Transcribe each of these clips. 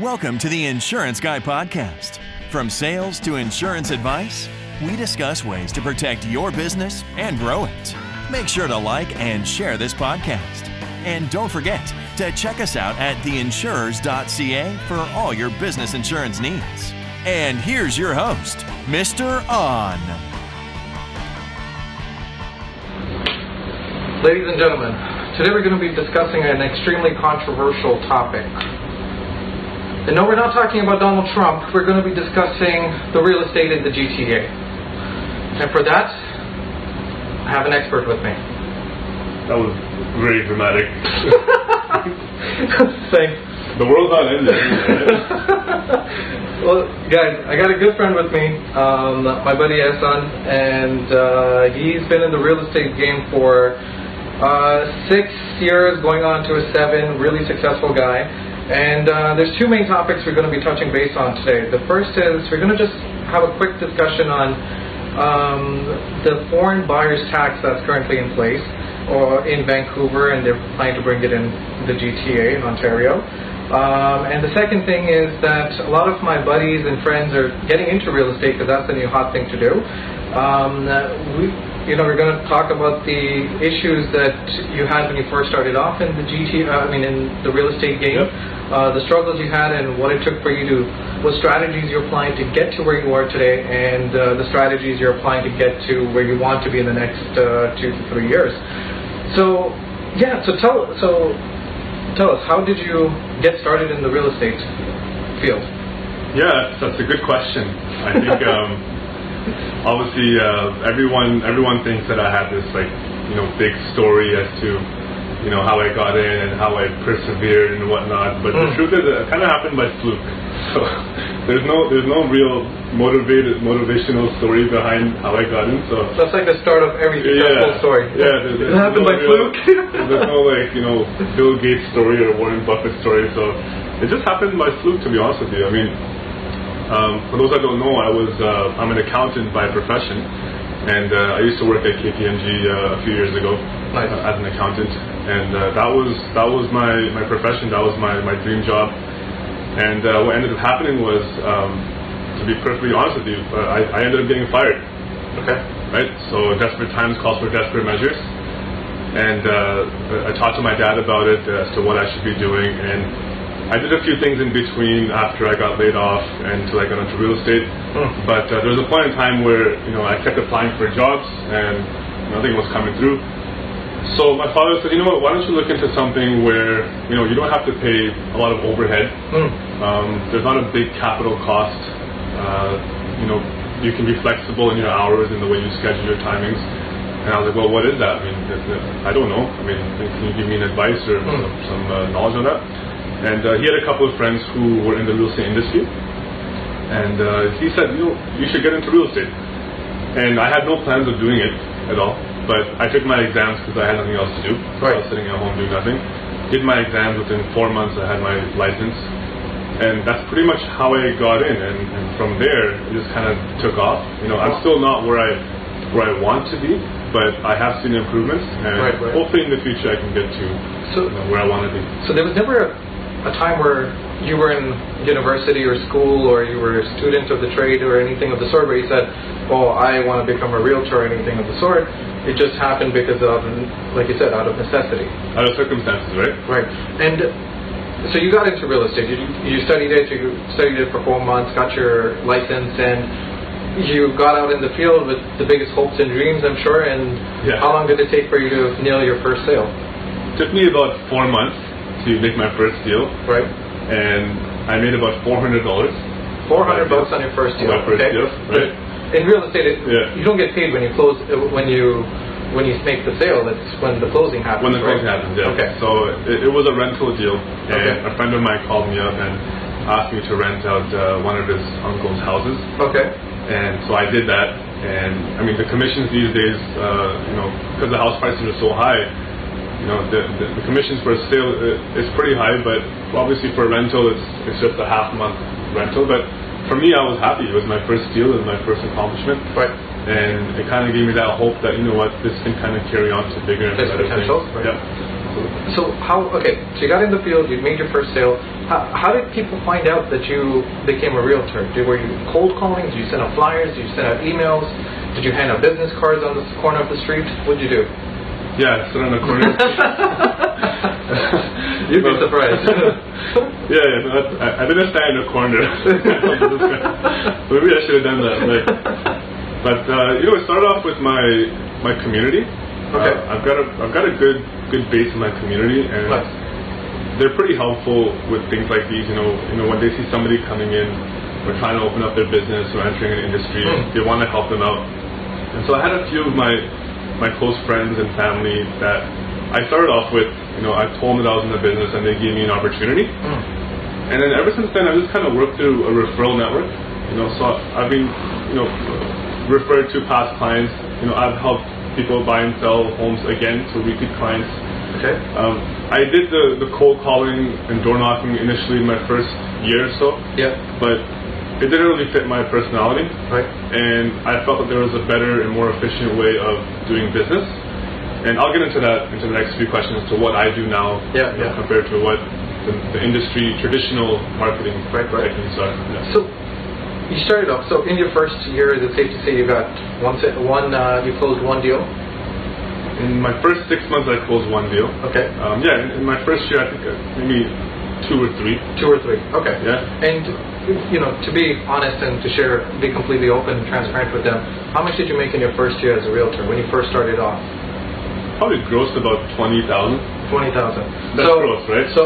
Welcome to the Insurance Guy Podcast. From sales to insurance advice, we discuss ways to protect your business and grow it. Make sure to like and share this podcast. And don't forget to check us out at theinsurers.ca for all your business insurance needs. And here's your host, Mr. Aun. Ladies and gentlemen, today we're going to be discussing an extremely controversial topic. And no, we're not talking about Donald Trump. We're going to be discussing the real estate in the GTA. And for that, I have an expert with me. That was very dramatic. Thanks. The world's not ending. well, guys, I got a good friend with me, um, my buddy Ahsan, and uh, he's been in the real estate game for uh, six years, going on to a seven. Really successful guy. And uh, there's two main topics we're going to be touching base on today. The first is we're going to just have a quick discussion on um, the foreign buyers tax that's currently in place or in Vancouver, and they're planning to bring it in the GTA in Ontario. Um, and the second thing is that a lot of my buddies and friends are getting into real estate because that's the new hot thing to do. Um, we, you know, we're going to talk about the issues that you had when you first started off in the GT, uh, I mean, in the real estate game, Yep. uh, the struggles you had, and what it took for you to, what strategies you're applying to get to where you are today, and uh, the strategies you're applying to get to where you want to be in the next uh, two to three years. So, yeah, so tell, so tell us, how did you get started in the real estate field? yeah, that's a good question. I think um, obviously uh, everyone everyone thinks that I had this like you know big story as to you know how I got in and how I persevered and whatnot. But the Mm. truth is, it kind of happened by fluke. So there's no there's no real motivated motivational story behind how I got in. So That's like the start of every successful story. Yeah, there- it happened no by real- fluke. there's no like you know Bill Gates story or Warren Buffett story. So it just happened by fluke, to be honest with you. I mean, um, for those that don't know, I was uh, I'm an accountant by profession, and uh, I used to work at KPMG uh, a few years ago Nice. uh, as an accountant, and uh, that was that was my my profession. That was my my dream job. And uh, what ended up happening was, um, to be perfectly honest with you, uh, I, I ended up getting fired okay. right? So desperate times calls for desperate measures. And uh, I talked to my dad about it as to what I should be doing, and I did a few things in between after I got laid off and until I got into real estate. Hmm. But uh, there was a point in time where you know I kept applying for jobs and nothing was coming through. So my father said, you know what? Why don't you look into something where you know you don't have to pay a lot of overhead. Hmm. Um, there's not a big capital cost. Uh, you know, you can be flexible in your hours and the way you schedule your timings. And I was like, well, what is that? I mean, I don't know. I mean, can you give me an advice or Hmm. some, some uh, knowledge on that? And uh, he had a couple of friends who were in the real estate industry. And uh, he said, you know, you should get into real estate. And I had no plans of doing it at all. But I took my exams because I had nothing else to do. Right. I was sitting at home doing nothing. Did my exams within four months. I had my license, and that's pretty much how I got in. And, and from there, it just kind of took off. You know, I'm still not where I where I want to be, but I have seen improvements, and Right, right. hopefully in the future I can get to So- you know, where I want to be. So there was never a, a time where you were in university or school or you were a student of the trade or anything of the sort where you said, oh, I want to become a realtor or anything of the sort. It just happened because of, like you said, out of necessity. Out of circumstances, right? Right. And so you got into real estate. You, you studied it. You studied it for four months, got your license, and you got out in the field with the biggest hopes and dreams, I'm sure. And Yeah. how long did it take for you to nail your first sale? It took me about four months to make my first deal, Right. and I made about four hundred dollars. Four hundred bucks on your first deal. My first okay? deal, right. In real estate, it, Yeah. you don't get paid when you close uh, when you when you make the sale. It's when the closing happens. When the right? closing happens, yeah. Okay. So it, it was a rental deal, and Okay. a friend of mine called me up and asked me to rent out uh, one of his uncle's houses, Okay. and so I did that. And I mean, the commissions these days, uh, you know, because the house prices are so high, you know, the, the, the commissions for a sale uh, is pretty high, but obviously for rental, it's it's just a half month rental. But for me, I was happy. It was my first deal, it was my first accomplishment. Right. And it kind of gave me that hope that you know what, this can kind of carry on to bigger and There's better potential, things. right. Yeah. So how? Okay. So you got in the field. You made your first sale. how, how did people find out that you became a realtor? Did, were you cold calling? Did you send out flyers? Did you send out emails? Did you hand out business cards on the corner of the street? What did you do? Yeah, sit on the corner. You'd be surprised. yeah, yeah no, that's, I, I didn't stand in the corner. Maybe I should have done that. But, but uh, you know, it started off with my my community. Okay. Uh, I've got a I've got a good good base in my community, and Nice. they're pretty helpful with things like these. You know, you know when they see somebody coming in or trying to open up their business or entering an industry, Mm. they want to help them out. And so I had a few of my my close friends and family that I started off with. You know, I told them that I was in the business, and they gave me an opportunity. Mm. And then ever since then, I've just kind of worked through a referral network. You know, so I've been, you know, referred to past clients. You know, I've helped people buy and sell homes again to repeat clients. Okay. Um, I did the, the cold calling and door knocking initially in my first year or so, Yeah. but it didn't really fit my personality. Right. And I felt that there was a better and more efficient way of doing business. And I'll get into that into the next few questions to what I do now Yeah, you know, yeah. compared to what the, the industry traditional marketing Right, right. techniques are. Yeah. So you started off. So in your first year, is it safe to say you got one? se- One. Uh, you closed one deal. in my first six months, I closed one deal. Okay. Um, yeah, in, in my first year, I think uh, maybe two or three. Two or three. Okay. Yeah. And you know, to be honest and to share, be completely open and transparent with them. How much did you make in your first year as a realtor when you first started off? Probably grossed about twenty thousand. Twenty thousand. That's so, gross, right? So,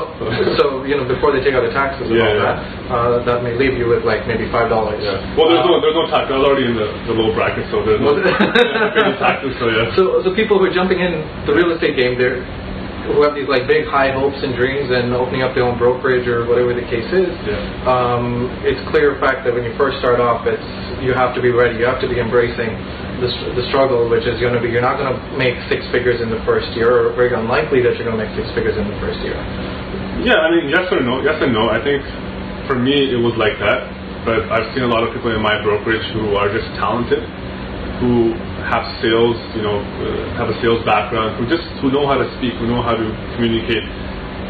so you know, before they take out the taxes and Yeah, all yeah. that, uh, that may leave you with like maybe five dollars. Yeah. Well, there's no there's no tax. I was already in the, the low bracket, so there's no taxes. So yeah. So, so people who are jumping in the real estate game, they're who have these like big high hopes and dreams and opening up their own brokerage or whatever the case is. Yeah. Um, it's clear fact that when you first start off, it's you have to be ready. You have to be embracing the, the struggle, which is going to be you're not going to make six figures in the first year, or very unlikely that you're going to make six figures in the first year. Yeah, I mean, yes or no? Yes and no. I think for me it was like that, but I've seen a lot of people in my brokerage who are just talented, who have sales, you know, uh, have a sales background, who just who know how to speak, who know how to communicate,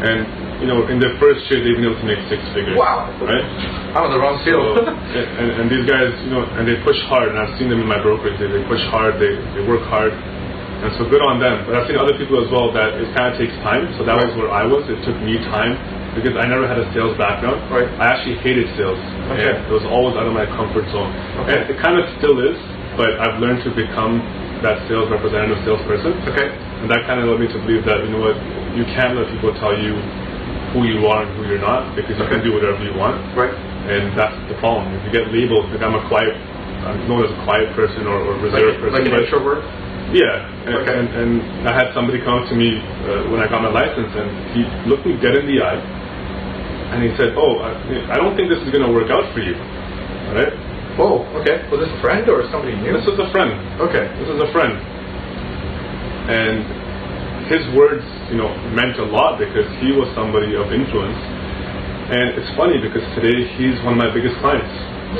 and you know, in their first year they've been able to make six figures. Wow. Right. I'm in the wrong So, and, and these guys, you know, and they push hard, and I've seen them in my brokerage. They, they push hard, they, they work hard, and so good on them. But I've seen other people as well that it kind of takes time. So that was where I was. It took me time because I never had a sales background. Right. I actually hated sales. Okay. It was always out of my comfort zone. Okay. And it kind of still is, but I've learned to become that sales representative, salesperson. okay. And that kind of led me to believe that, you know what, you can't let people tell you who you are and who you're not because you Okay. can do whatever you want. Right. And that's the problem. If you get labeled, like I'm a quiet, I'm known as a quiet person or, or Like, reserved person. like an introvert. Yeah. And, Okay. and, and I had somebody come up to me uh, when I got my license and he looked me dead in the eye and he said, oh, I, I don't think this is going to work out for you. Right? Whoa. Okay. Was this a friend or somebody new? This is a friend. Okay. This is a friend. And his words, you know, meant a lot because he was somebody of influence. And it's funny because today he's one of my biggest clients.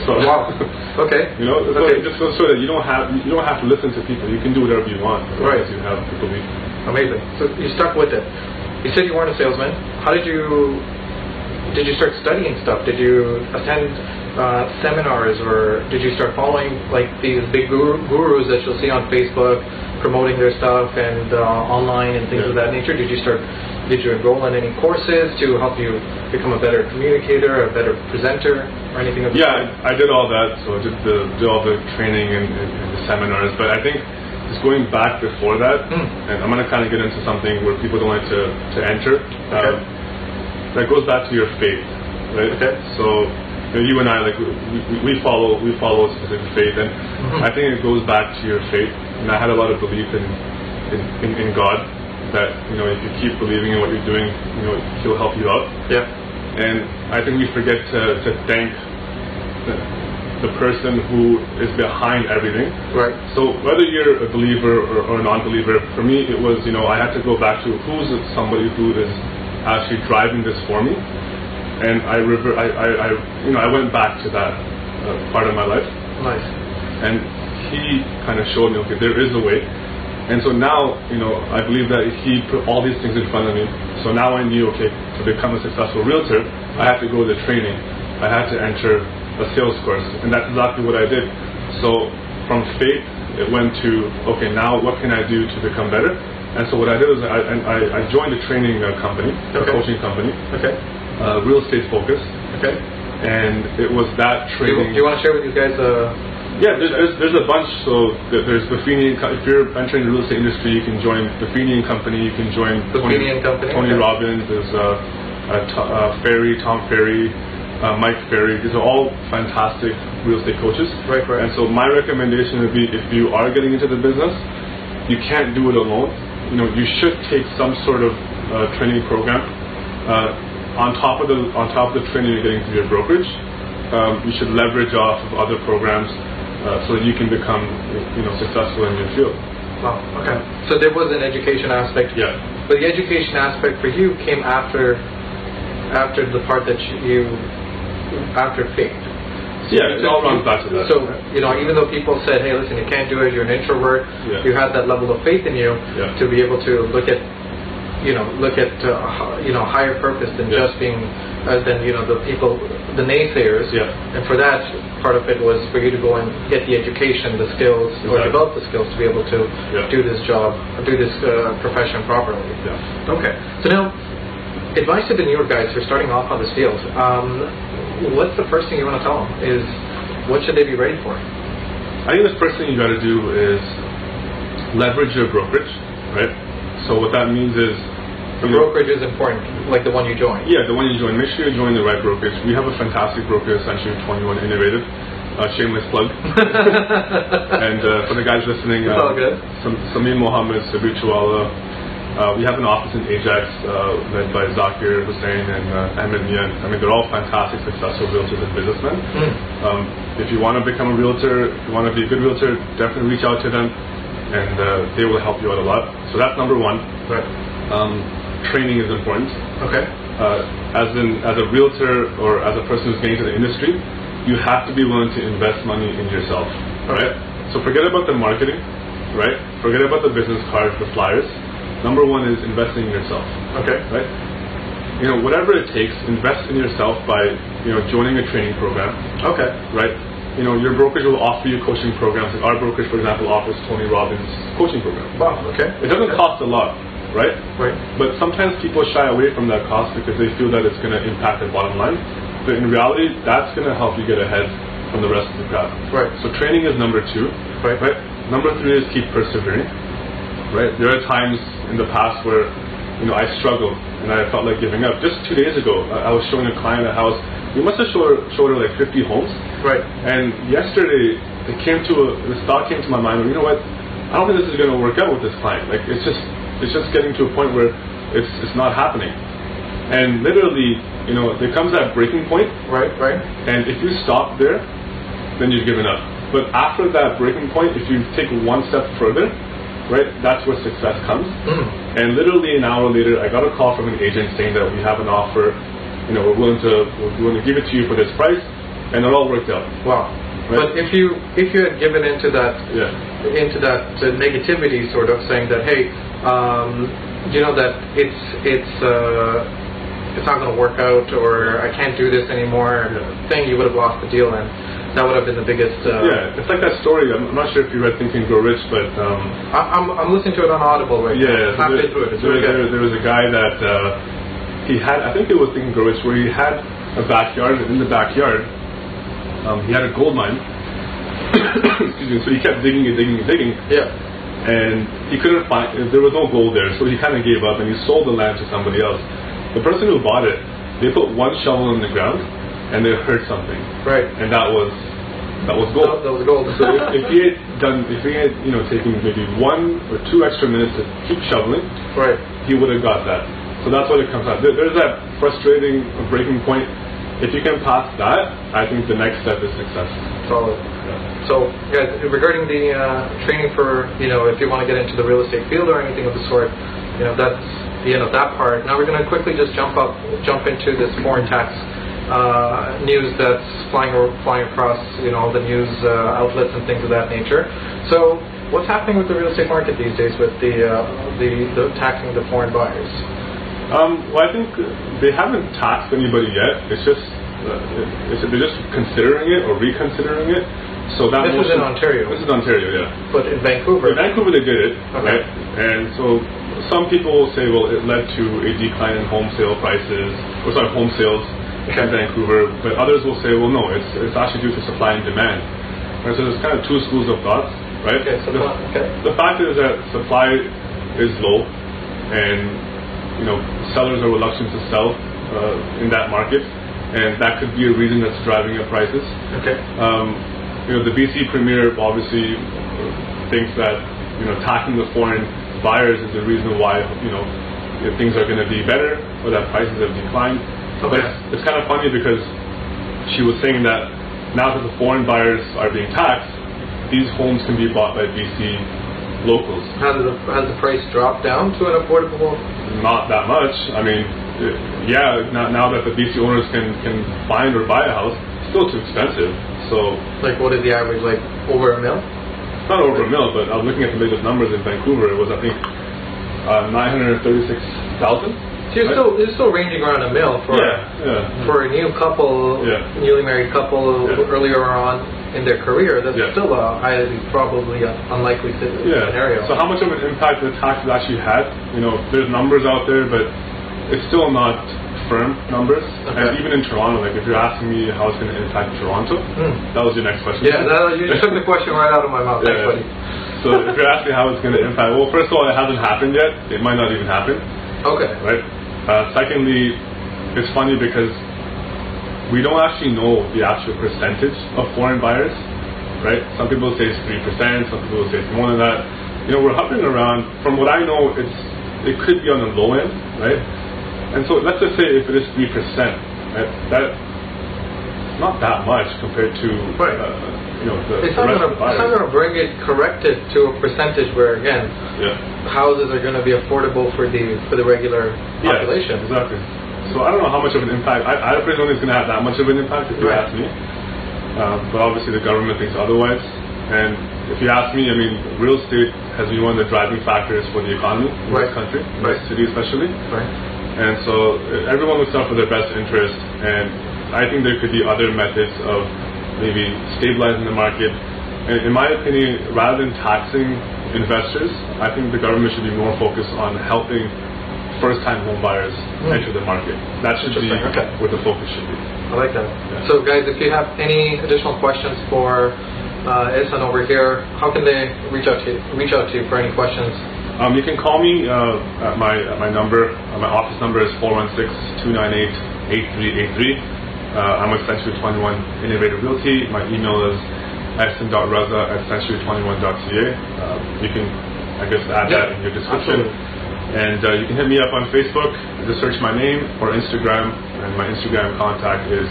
So Wow. Okay. You know, so Okay. just goes so that you don't have you don't have to listen to people. You can do whatever you want as long Right. as you have the belief. Amazing. So you stuck with it. You said you weren't a salesman. How did you did you start studying stuff? Did you attend uh, seminars, or did you start following like these big guru, gurus that you'll see on Facebook promoting their stuff and uh, online and things of that nature? Did you start? Did you enroll in any courses to help you become a better communicator, a better presenter, or anything of Yeah? I, I did all that. So I did the did all the training and, and, and the seminars. But I think just going back before that, Mm. and I'm gonna kind of get into something where people don't like to to enter. Okay. Um, that goes back to your faith, right? Okay. So you, know, you and I, like we, we, follow we follow a specific faith, and Mhm. I think it goes back to your faith. And I had a lot of belief in in, in, in God that you know if you keep believing in what you're doing, you know He'll help you out. Yeah. And I think we forget to, to thank the, the person who is behind everything. Right. So whether you're a believer or, or a non-believer, for me it was, you know, I had to go back to who's somebody who is actually driving this for me. And I, rever- I, I, I you know, I went back to that uh, part of my life. Nice. And he kind of showed me, okay, there is a way. And so now, you know, I believe that he put all these things in front of me. So now I knew, okay, to become a successful realtor, I have to go to training. I had to enter a sales course, and that's exactly what I did. So from faith, it went to, okay, now what can I do to become better? And so what I did was I, I, I joined a training uh, company, a coaching company, Okay. Uh, real estate focused, Okay. and it was that Do you, training. do you want to share with these guys? Uh, Yeah, there's, there's, there's a bunch. So there's Buffini. If you're entering the real estate industry, you can join Buffini and Company. You can join Buffini and Company, Tony okay. Robbins. There's uh, uh, T- uh, Ferry, Tom Ferry, uh, Mike Ferry. These are all fantastic real estate coaches. Right, right. And so my recommendation would be if you are getting into the business, you can't do it alone. You know, you should take some sort of uh, training program. Uh, on top of the on top of the training you're getting through your brokerage, um, you should leverage off of other programs uh, so that you can become you know successful in your field. wow. Okay. So there was an education aspect. Yeah. But the education aspect for you came after after the part that you after faith. Yeah, it all runs back to that. So you know, even though people said, "Hey, listen, you can't do it. You're an introvert." Yeah. You had that level of faith in you Yeah. to be able to look at, you know, look at uh, you know higher purpose than Yeah. just being uh, than you know the people, the naysayers. Yeah. And for that, part of it was for you to go and get the education, the skills, or develop the skills to be able to Yeah. do this job, do this uh, profession properly. Yeah. Okay. So now, advice to the newer guys who are starting off on this field. Um, what's the first thing you want to tell them? Is what should they be ready for? I think the first thing you got to do is leverage your brokerage, right? So what that means is The brokerage is important, like the one you join. Yeah, the one you join. Make sure you join the right brokerage. We have a fantastic brokerage, Century 21 Innovative. Uh, shameless plug. and uh, for the guys listening, It's uh, all good. Mohammed, Sabir Chawala. Uh, we have an office in Ajax uh, led by Zakir Hussain and uh, Ahmed Mian. I mean, they're all fantastic, successful realtors and businessmen. Mm. Um, if you want to become a realtor, if you want to be a good realtor, definitely reach out to them, and uh, they will help you out a lot. So that's number one. Right. Um, training is important Okay. uh, as in as a realtor or as a person who's getting into the industry, you have to be willing to invest money in yourself, All right. So forget about the marketing, right? Forget about the business cards, the flyers. Number one is investing in yourself, Okay. right? You know, whatever it takes, invest in yourself by you know joining a training program, Okay. right? You know, your brokerage will offer you coaching programs. Like our brokerage, for example, offers Tony Robbins coaching program. Wow. Okay. It doesn't cost a lot, right? Right. But sometimes people shy away from that cost because they feel that it's going to impact their bottom line. But in reality, that's going to help you get ahead from the rest of the crowd. Right. So training is number two. Right. Right. Number three is keep persevering. Right. There are times in the past where, you know, I struggled and I felt like giving up. Just two days ago, I was showing a client a house. We must have showed her, showed her like 50 homes. Right. And yesterday, it came to a, this thought came to my mind. You know what? I don't think this is going to work out with this client. Like it's just it's just getting to a point where it's it's not happening. And literally, you know, there comes that breaking point, Right. Right. and if you stop there, then you've given up. But after that breaking point, if you take one step further, right, that's where success comes. Mm. And literally an hour later, I got a call from an agent saying that we have an offer. You know, we're willing to we're willing to give it to you for this price, and it all worked out. Wow. Right. But if you if you had given into that Yeah. into that uh, negativity, sort of saying that, hey, um, you know that it's it's uh, it's not going to work out, or I can't do this anymore, Yeah. thing, you would have lost the deal, and that would have been the biggest. Uh, Yeah, it's like that story. I'm I'm not sure if you read Think and Grow Rich, but um, I, I'm I'm listening to it on Audible right yeah, now. Halfway there, through it. There, really there, there was a guy that uh, he had. I think it was Think and Grow Rich, where he had a backyard. and In the backyard, um, he had a gold mine. Excuse me. So he kept digging and digging and digging, Yeah. And he couldn't find. There was no gold there, so he kind of gave up and he sold the land to somebody else. The person who bought it, they put one shovel in the ground, and they heard something, Right. and that was that was gold. that was gold. So if, if he had done, if he had, you know, taken maybe one or two extra minutes to keep shoveling, right. he would have got that. So that's what it comes out. There, there's that frustrating breaking point. If you can pass that, I think the next step is success. Solid. So, guys, regarding the uh, training for, you know, if you want to get into the real estate field or anything of the sort, you know, that's the end of that part. Now we're going to quickly just jump up, jump into this foreign tax uh, news that's flying flying across, you know, all the news uh, outlets and things of that nature. So, what's happening with the real estate market these days with the uh, the, the taxing the foreign buyers? Um, well, I think they haven't taxed anybody yet. It's just uh, it's, they're just considering it or reconsidering it. So that This is in Ontario. This is Ontario, yeah. But in Vancouver, In Vancouver, they did it, Okay. right? And so some people will say, well, it led to a decline in home sale prices, or sorry, home sales in Vancouver. But others will say, well, no, it's it's actually due to supply and demand. Right? So there's kind of two schools of thoughts, right? Okay, the, okay. the fact is that supply is low, and you know sellers are reluctant to sell uh, in that market, and that could be a reason that's driving up prices. okay, Um, you know, the BC Premier obviously thinks that you know taxing the foreign buyers is the reason why you know things are going to be better or that prices have declined. But Okay. it's, it's kind of funny because she was saying that now that the foreign buyers are being taxed, these homes can be bought by BC locals. has the has the price dropped down to an affordable? Not that much. I mean, yeah, now, now that the BC owners can can find or buy a house, it's still too expensive. So Like what is the average? Like over a mil? It's not over a mil, but I was looking at the latest numbers in Vancouver. It was, I think, uh, 936,000. So you're still you're still ranging around a mil for Yeah, yeah. for a new couple, Yeah. newly married couple Yeah. earlier on in their career. That's Yeah. still a highly probably a unlikely si- Yeah. scenario. So how much of an impact the taxes actually had? You know, there's numbers out there, but it's still not firm numbers. Okay. And even in Toronto, like if you're asking me how it's going to impact Toronto, Hmm. that was your next question. Yeah, that, you took the question right out of my mouth. Thanks, Yeah. buddy. So if you're asking how it's going to impact, well, first of all, it hasn't happened yet. It might not even happen. Okay. right? Uh, secondly, it's funny because we don't actually know the actual percentage of foreign buyers, right? Some people say it's three percent, some people say it's more than that. You know, we're hovering around. From what I know, it's it could be on the low end, right? And so let's just say if it is three percent, right? That not that much compared to Right. uh, you know the, It's the not gonna of the buyers. it's not gonna bring it corrected to a percentage where again yeah. houses are gonna be affordable for the for the regular Yeah, population. exactly. So I don't know how much of an impact. I, I personally don't think it's going to have that much of an impact if you Right. ask me. Uh, but obviously the government thinks otherwise. And if you ask me, I mean, real estate has been one of the driving factors for the economy in Right. this country, in Right. this city especially. Right. And so everyone looks out for their best interest. And I think there could be other methods of maybe stabilizing the market. And in my opinion, rather than taxing investors, I think the government should be more focused on helping first-time home buyers Hmm. enter the market. That should be okay. where the focus should be. I like that. Yeah. So, guys, if you have any additional questions for uh, Ahsan over here, how can they reach out to you, reach out to you for any questions? Um, you can call me uh, at my at my number. Uh, my office number is 416-298-8383. Uh, I'm with Century 21 Innovative Realty. My email is ahsan.raza at century21.ca. Uh, you can, I guess, add Yeah, that in your description. absolutely. And uh, you can hit me up on Facebook. Just search my name or Instagram, and my Instagram contact is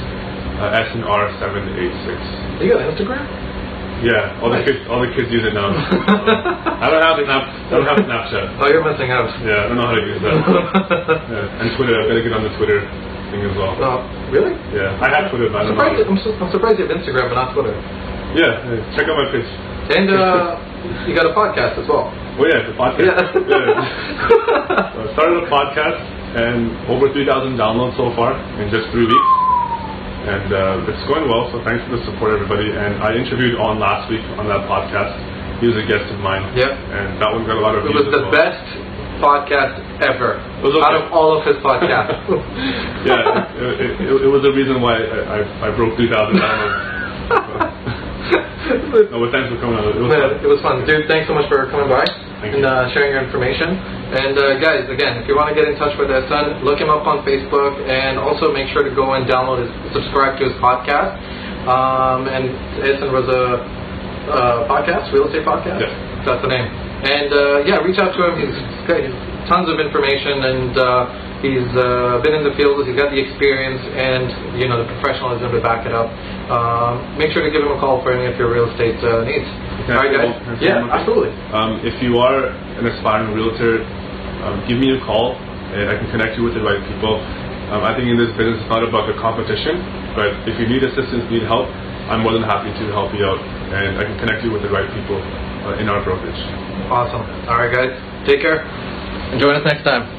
uh, SNR786. You got Instagram? Yeah, all the kids, all the kids use it now. I don't have Snap, I don't have Snapchat. Oh, you're missing out. Yeah, I don't know how to use that. yeah. And Twitter, I gotta get on the Twitter thing as well. Oh, really? Yeah, I have Twitter, but I I'm don't know. surprised, How I'm, su- I'm surprised you have Instagram but not Twitter. yeah, yeah, check out my page. And uh, you got a podcast as well. Oh yeah, the podcast. Yeah. So I started a podcast and over 3,000 downloads so far in just three weeks. And uh, it's going well, so thanks for the support, everybody. And I interviewed Aun last week on that podcast. He was a guest of mine. Yep. And that one got a lot of It was the well. best podcast ever okay. out of all of his podcasts. yeah, it, it, it, was the reason why I, I, I broke 3,000 downloads. no, but thanks for coming on. It was it was fun. Dude, thanks so much for coming by Thank and uh, sharing your information. And uh, guys, again, if you want to get in touch with Ahsan, look him up on Facebook and also make sure to go and download his, subscribe to his podcast. Um, and Ahsan was a uh, podcast, real estate podcast. Yeah. That's the name. And uh, yeah, reach out to him. He's got he's tons of information and uh, he's uh, been in the field. He's got the experience and you know the professionalism to back it up. Um, make sure to give him a call for any of your real estate uh, needs. Can All right, guys. one- can I say Yeah, absolutely. Um, if you are an aspiring realtor, um, give me a call and I can connect you with the right people. Um, I think in this business it's not about the competition, but if you need assistance, need help, I'm more than happy to help you out and I can connect you with the right people uh, in our brokerage. Awesome. All right, guys. Take care. And join us next time.